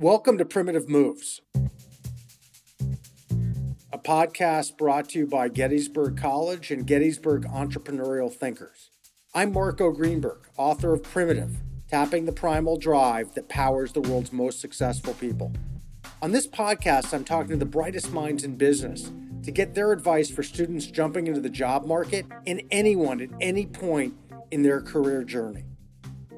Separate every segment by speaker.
Speaker 1: Welcome to Primitive Moves, a podcast brought to you by Gettysburg College and Gettysburg Entrepreneurial Thinkers. I'm Marco Greenberg, author of Primitive Tapping the Primal Drive that powers the world's most successful people. On this podcast, I'm talking to the brightest minds in business to get their advice for students jumping into the job market and anyone at any point in their career journey.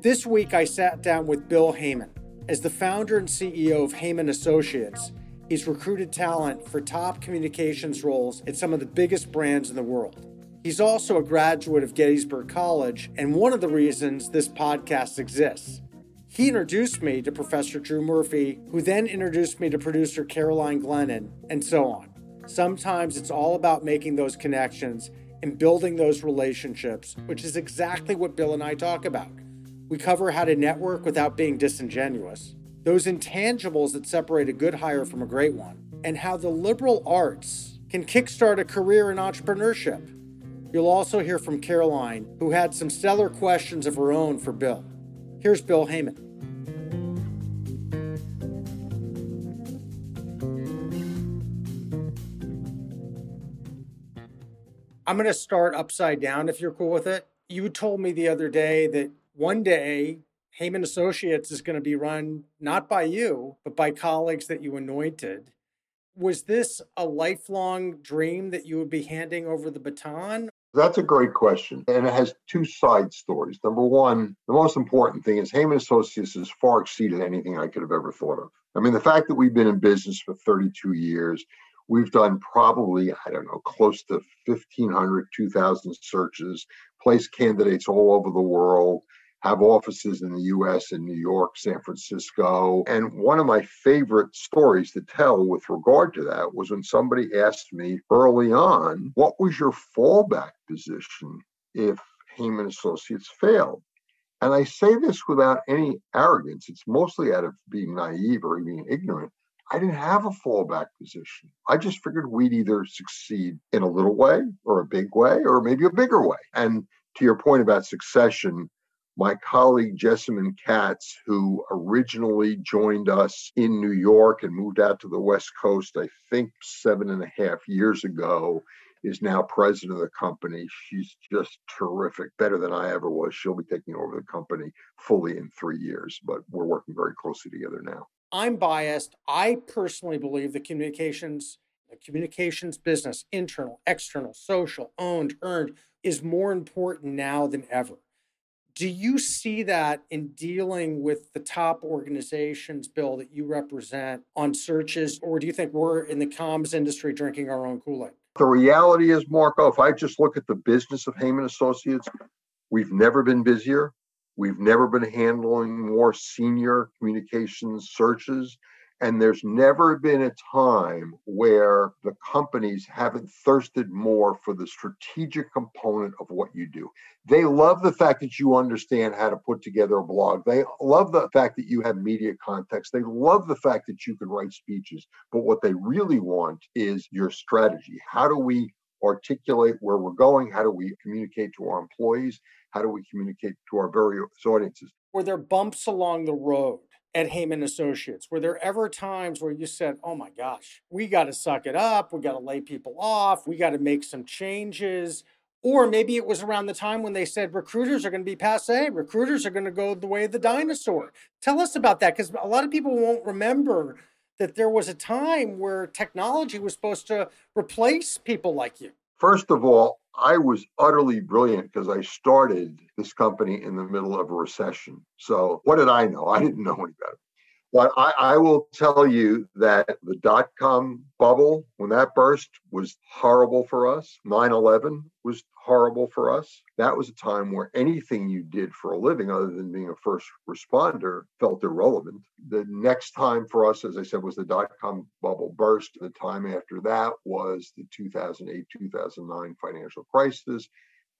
Speaker 1: This week, I sat down with Bill Heyman as the founder and CEO of Heyman Associates, he's recruited talent for top communications roles at some of the biggest brands in the world. He's also a graduate of Gettysburg College and one of the reasons this podcast exists. He introduced me to Professor Drew Murphy, who then introduced me to producer Caroline Glennon, and so on. Sometimes it's all about making those connections and building those relationships, which is exactly what Bill and I talk about. We cover how to network without being disingenuous, those intangibles that separate a good hire from a great one, and how the liberal arts can kickstart a career in entrepreneurship. You'll also hear from Caroline, who had some stellar questions of her own for Bill. Here's Bill Heyman. I'm going to start upside down if you're cool with it. You told me the other day that one day Heyman Associates is going to be run not by you, but by colleagues that you anointed. Was this a lifelong dream that you would be handing over the baton?
Speaker 2: That's a great question. And it has two side stories. Number one, the most important thing is Heyman Associates has far exceeded anything I could have ever thought of. I mean, the fact that we've been in business for 32 years, we've done probably, I don't know, close to 1,500, 2,000 searches, placed candidates all over the world, have offices in the US in New York, San Francisco. And one of my favorite stories to tell with regard to that was when somebody asked me early on, what was your fallback position if Heyman Associates failed? And I say this without any arrogance. It's mostly out of being naive or being ignorant. I didn't have a fallback position. I just figured we'd either succeed in a little way or a big way or maybe a bigger way. And to your point about succession, my colleague Jessamine Katz, who originally joined us in New York and moved out to the West Coast, I think seven and a half years ago, is now president of the company. She's just terrific, better than I ever was. She'll be taking over the company fully in three years, but we're working very closely together now.
Speaker 1: I'm biased. I personally believe the communications the communications business, internal, external, social, owned, earned, is more important now than ever. Do you see that in dealing with the top organizations, Bill, that you represent on searches, or do you think we're in the comms industry drinking our own Kool Aid?
Speaker 2: The reality is, Marco, if I just look at the business of Heyman Associates, we've never been busier. We've never been handling more senior communications searches. And there's never been a time where the companies haven't thirsted more for the strategic component of what you do. They love the fact that you understand how to put together a blog. They love the fact that you have media context. They love the fact that you can write speeches. But what they really want is your strategy. How do we articulate where we're going? How do we communicate to our employees? How do we communicate to our various audiences?
Speaker 1: Were there bumps along the road? At Heyman Associates? Were there ever times where you said, oh my gosh, we got to suck it up, we got to lay people off, we got to make some changes? Or maybe it was around the time when they said recruiters are going to be passe, recruiters are going to go the way of the dinosaur. Tell us about that because a lot of people won't remember that there was a time where technology was supposed to replace people like you.
Speaker 2: First of all, I was utterly brilliant because I started this company in the middle of a recession. So what did I know? I didn't know any better. But I, I will tell you that the dot com bubble, when that burst, was horrible for us. 9 11 was horrible for us. That was a time where anything you did for a living, other than being a first responder, felt irrelevant. The next time for us, as I said, was the dot com bubble burst. The time after that was the 2008 2009 financial crisis.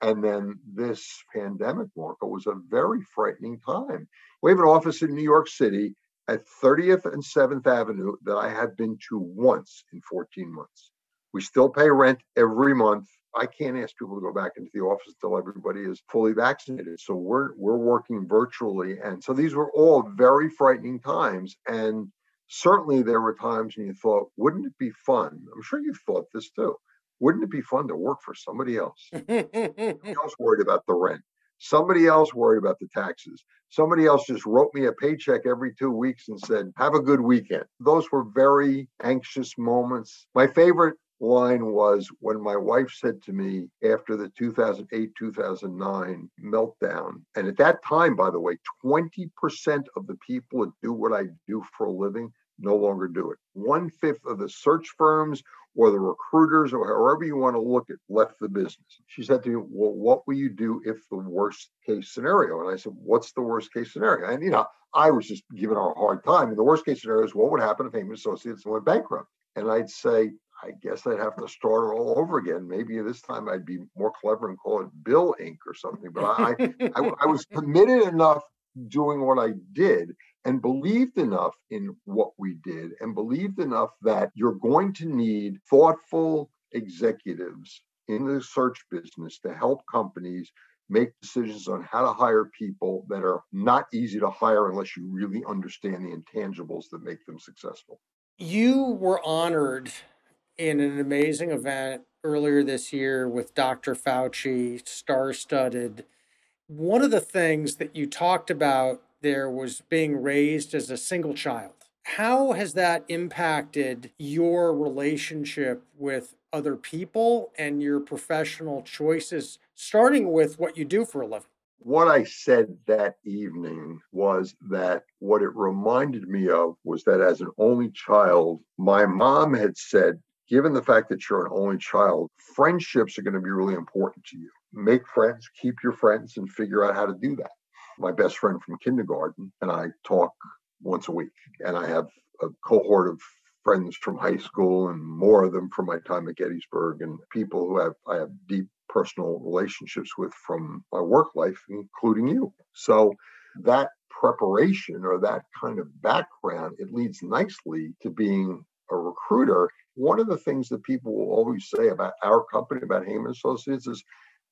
Speaker 2: And then this pandemic, Marco, was a very frightening time. We have an office in New York City at 30th and 7th Avenue that I have been to once in 14 months. We still pay rent every month. I can't ask people to go back into the office until everybody is fully vaccinated. So we're we're working virtually. And so these were all very frightening times. And certainly there were times when you thought, wouldn't it be fun? I'm sure you've thought this too. Wouldn't it be fun to work for somebody else? somebody else worried about the rent. Somebody else worried about the taxes. Somebody else just wrote me a paycheck every two weeks and said, Have a good weekend. Those were very anxious moments. My favorite line was when my wife said to me after the 2008 2009 meltdown, and at that time, by the way, 20% of the people that do what I do for a living no longer do it. One fifth of the search firms or the recruiters or however you want to look at left the business. She said to me, Well, what will you do if the worst case scenario? And I said, What's the worst case scenario? And you know, I was just giving her a hard time. And the worst case scenario is what would happen if Heyman Associates went bankrupt? And I'd say, I guess I'd have to start all over again. Maybe this time I'd be more clever and call it Bill Inc. or something. But I, I, I was committed enough doing what I did and believed enough in what we did and believed enough that you're going to need thoughtful executives in the search business to help companies make decisions on how to hire people that are not easy to hire unless you really understand the intangibles that make them successful.
Speaker 1: You were honored in an amazing event earlier this year with Dr. Fauci, star studded. One of the things that you talked about there was being raised as a single child. How has that impacted your relationship with other people and your professional choices, starting with what you do for a living?
Speaker 2: What I said that evening was that what it reminded me of was that as an only child, my mom had said, given the fact that you're an only child, friendships are going to be really important to you. Make friends, keep your friends, and figure out how to do that my best friend from kindergarten, and I talk once a week. And I have a cohort of friends from high school and more of them from my time at Gettysburg and people who have I have deep personal relationships with from my work life, including you. So that preparation or that kind of background, it leads nicely to being a recruiter. One of the things that people will always say about our company, about Heyman Associates, is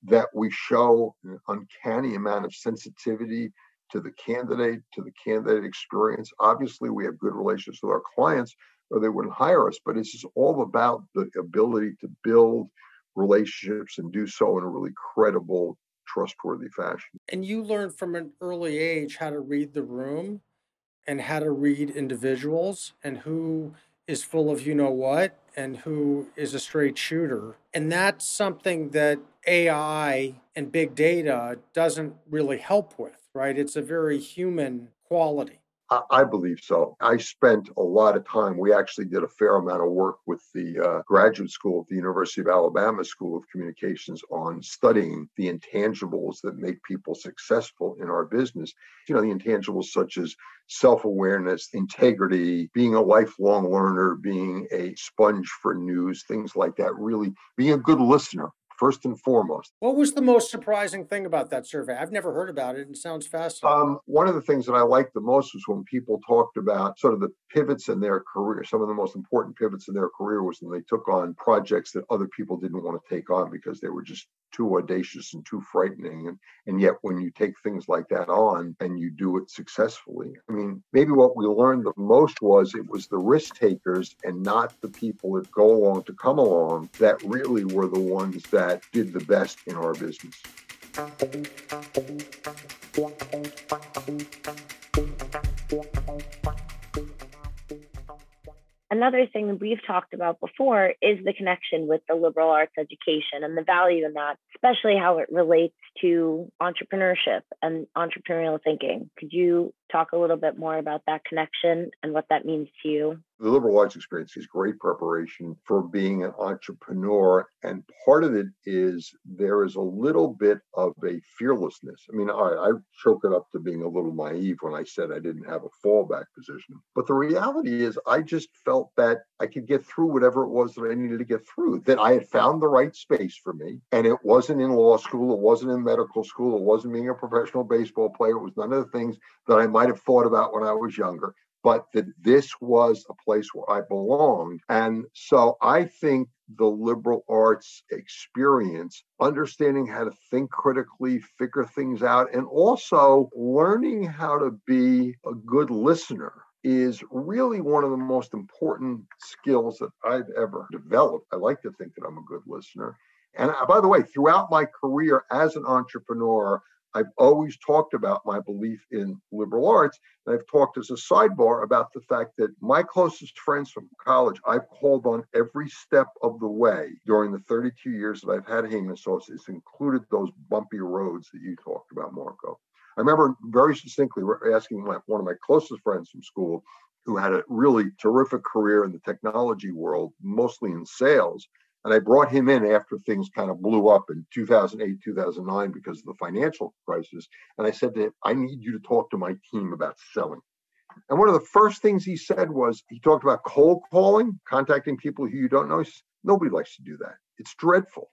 Speaker 2: that we show an uncanny amount of sensitivity to the candidate, to the candidate experience. Obviously, we have good relations with our clients, or they wouldn't hire us, but it's all about the ability to build relationships and do so in a really credible, trustworthy fashion.
Speaker 1: And you learned from an early age how to read the room and how to read individuals and who is full of you know what and who is a straight shooter. And that's something that AI and big data doesn't really help with, right? It's a very human quality.
Speaker 2: I believe so. I spent a lot of time. We actually did a fair amount of work with the uh, graduate school at the University of Alabama School of Communications on studying the intangibles that make people successful in our business. You know, the intangibles such as self awareness, integrity, being a lifelong learner, being a sponge for news, things like that. Really being a good listener first and foremost.
Speaker 1: What was the most surprising thing about that survey? I've never heard about it and it sounds fascinating.
Speaker 2: Um, one of the things that I liked the most was when people talked about sort of the pivots in their career. Some of the most important pivots in their career was when they took on projects that other people didn't want to take on because they were just too audacious and too frightening. And, and yet, when you take things like that on and you do it successfully, I mean, maybe what we learned the most was it was the risk takers and not the people that go along to come along that really were the ones that did the best in our business.
Speaker 3: Another thing that we've talked about before is the connection with the liberal arts education and the value in that, especially how it relates to entrepreneurship and entrepreneurial thinking. Could you talk a little bit more about that connection and what that means to you?
Speaker 2: The liberal arts experience is great preparation for being an entrepreneur. And part of it is there is a little bit of a fearlessness. I mean, I, I choke it up to being a little naive when I said I didn't have a fallback position. But the reality is, I just felt that I could get through whatever it was that I needed to get through, that I had found the right space for me. And it wasn't in law school, it wasn't in medical school, it wasn't being a professional baseball player, it was none of the things that I might have thought about when I was younger but that this was a place where I belonged. And so I think the liberal arts experience, understanding how to think critically, figure things out, and also learning how to be a good listener is really one of the most important skills that I've ever developed. I like to think that I'm a good listener. And uh, by the way, throughout my career as an entrepreneur, I've always talked about my belief in liberal arts. And I've talked as a sidebar about the fact that my closest friends from college, I've called on every step of the way during the 32 years that I've had Heyman Associates, included those bumpy roads that you talked about, Marco. I remember very succinctly asking my, one of my closest friends from school, who had a really terrific career in the technology world, mostly in sales. And I brought him in after things kind of blew up in 2008, 2009 because of the financial crisis. And I said to him, I need you to talk to my team about selling. And one of the first things he said was he talked about cold calling, contacting people who you don't know. Nobody likes to do that. It's dreadful.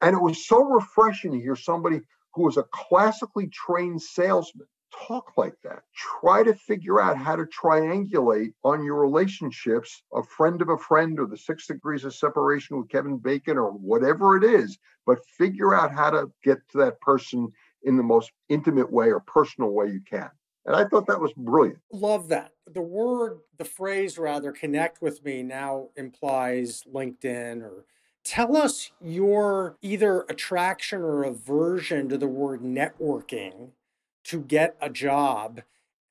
Speaker 2: And it was so refreshing to hear somebody who was a classically trained salesman talk like that. Try to figure out how to triangulate on your relationships, a friend of a friend, or the six degrees of separation with Kevin Bacon, or whatever it is, but figure out how to get to that person in the most intimate way or personal way you can. And I thought that was brilliant.
Speaker 1: Love that. The word, the phrase rather, connect with me now implies LinkedIn or Tell us your either attraction or aversion to the word networking to get a job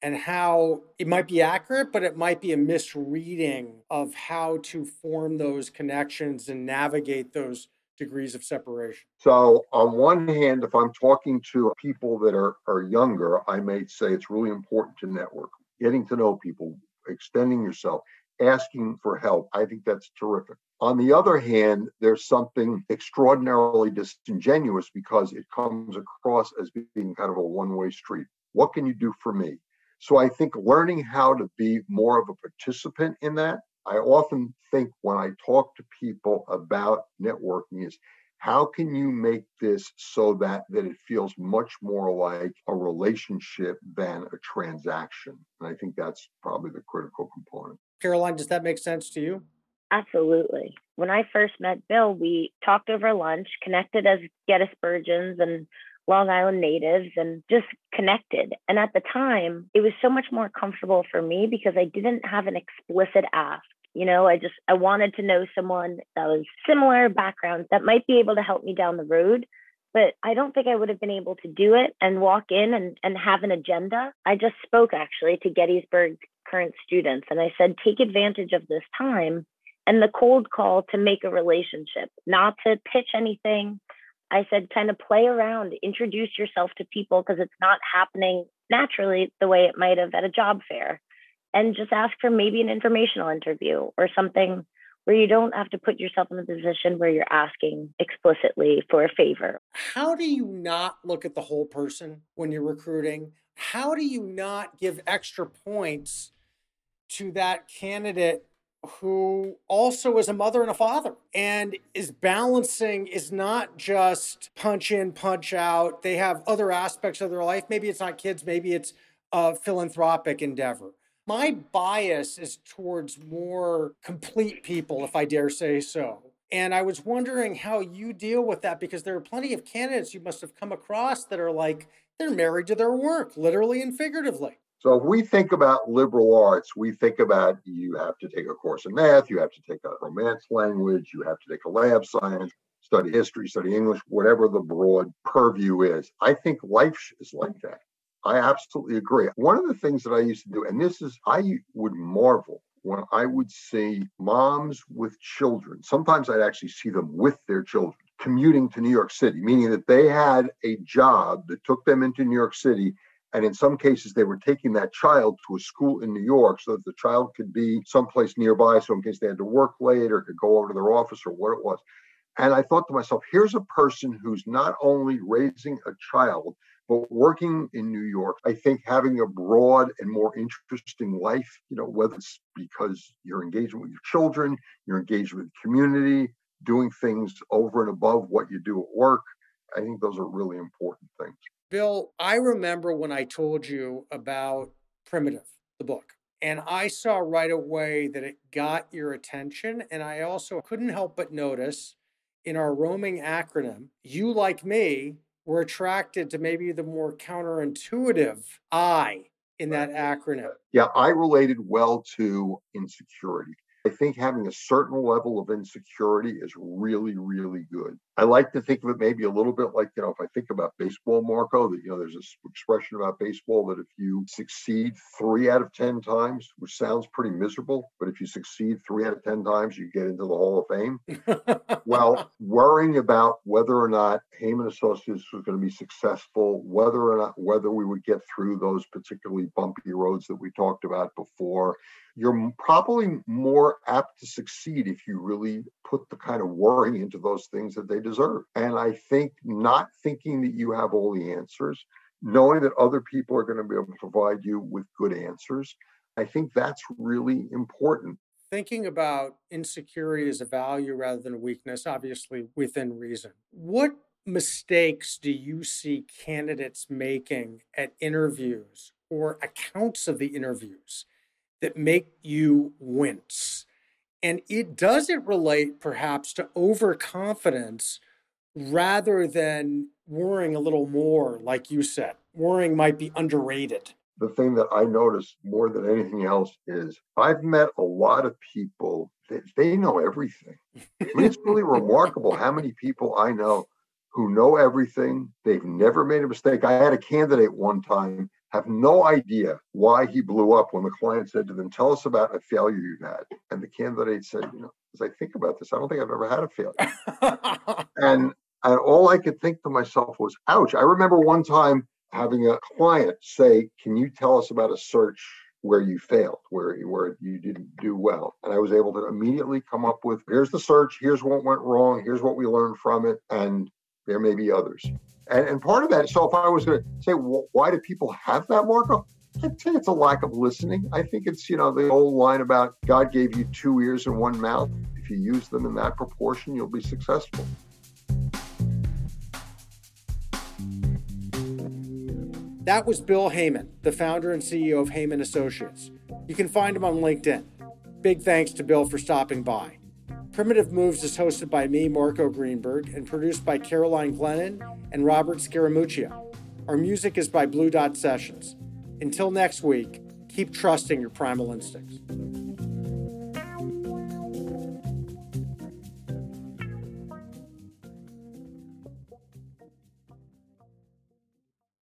Speaker 1: and how it might be accurate, but it might be a misreading of how to form those connections and navigate those degrees of separation.
Speaker 2: So, on one hand, if I'm talking to people that are, are younger, I may say it's really important to network, getting to know people, extending yourself, asking for help. I think that's terrific. On the other hand, there's something extraordinarily disingenuous because it comes across as being kind of a one way street. What can you do for me? So I think learning how to be more of a participant in that. I often think when I talk to people about networking is how can you make this so that that it feels much more like a relationship than a transaction and i think that's probably the critical component
Speaker 1: caroline does that make sense to you
Speaker 3: Absolutely. When I first met Bill, we talked over lunch, connected as Gettysburgians and Long Island natives, and just connected. And at the time, it was so much more comfortable for me because I didn't have an explicit ask. You know, I just I wanted to know someone that was similar background that might be able to help me down the road. But I don't think I would have been able to do it and walk in and, and have an agenda. I just spoke actually to Gettysburg current students and I said, take advantage of this time and the cold call to make a relationship, not to pitch anything. I said, kind of play around, introduce yourself to people because it's not happening naturally the way it might have at a job fair. And just ask for maybe an informational interview or something where you don't have to put yourself in a position where you're asking explicitly for a favor.
Speaker 1: How do you not look at the whole person when you're recruiting? How do you not give extra points to that candidate who also is a mother and a father and is balancing is not just punch in punch out. They have other aspects of their life. Maybe it's not kids maybe it's a philanthropic endeavor. My bias is towards more complete people if i dare say so. And i was wondering how you deal with that because there are plenty of candidates you must have come across that are like they're married to their work literally and figuratively
Speaker 2: so if we think about liberal arts, we think about you have to take a course in math, you have to take a romance language, you have to take a lab science, study history, study English, whatever the broad purview is. I think life is like that. I absolutely agree. One of the things that I used to do, and this is, I would marvel when I would see moms with children. Sometimes I'd actually see them with their children commuting to New York City, meaning that they had a job that took them into New York City and in some cases, they were taking that child to a school in New York so that the child could be someplace nearby. So in case they had to work late or could go over to their office or what it was. And I thought to myself, here's a person who's not only raising a child, but working in New York, I think having a broad and more interesting life, you know, whether it's because you're engaging with your children, you're engaged with the community, doing things over and above what you do at work. I think those are really important things.
Speaker 1: Bill, I remember when I told you about Primitive, the book, and I saw right away that it got your attention. And I also couldn't help but notice in our roaming acronym, you, like me, were attracted to maybe the more counterintuitive I in that acronym?
Speaker 2: Yeah, I related well to insecurity. I think having a certain level of insecurity is really, really good. I like to think of it maybe a little bit like, you know, if I think about baseball, Marco, that, you know, there's this expression about baseball that if you succeed three out of 10 times, which sounds pretty miserable, but if you succeed three out of 10 times, you get into the Hall of Fame. well, worrying about whether or not Heyman Associates was going to be successful, whether or not, whether we would get through those particularly bumpy roads that we talked about before, you're probably more apt to succeed if you really put the kind of worry into those things that they deserve. And I think not thinking that you have all the answers, knowing that other people are going to be able to provide you with good answers, I think that's really important.
Speaker 1: Thinking about insecurity as a value rather than a weakness, obviously within reason. What mistakes do you see candidates making at interviews or accounts of the interviews that make you wince? And it doesn't relate perhaps to overconfidence rather than worrying a little more, like you said. Worrying might be underrated.
Speaker 2: The thing that I notice more than anything else is I've met a lot of people that they know everything. I mean, it's really remarkable how many people I know who know everything. They've never made a mistake. I had a candidate one time have no idea why he blew up when the client said to them, Tell us about a failure you've had. And the candidate said, You know, as I think about this, I don't think I've ever had a failure. and, and all I could think to myself was, Ouch. I remember one time having a client say, Can you tell us about a search where you failed, where where you didn't do well. And I was able to immediately come up with here's the search, here's what went wrong, here's what we learned from it, and there may be others. And, and part of that, so if I was going to say, why do people have that, Marco? I'd say it's a lack of listening. I think it's, you know, the old line about God gave you two ears and one mouth. If you use them in that proportion, you'll be successful.
Speaker 1: That was Bill Heyman, the founder and CEO of Heyman Associates. You can find him on LinkedIn. Big thanks to Bill for stopping by. Primitive Moves is hosted by me, Marco Greenberg, and produced by Caroline Glennon and Robert Scaramuccia. Our music is by Blue Dot Sessions. Until next week, keep trusting your primal instincts.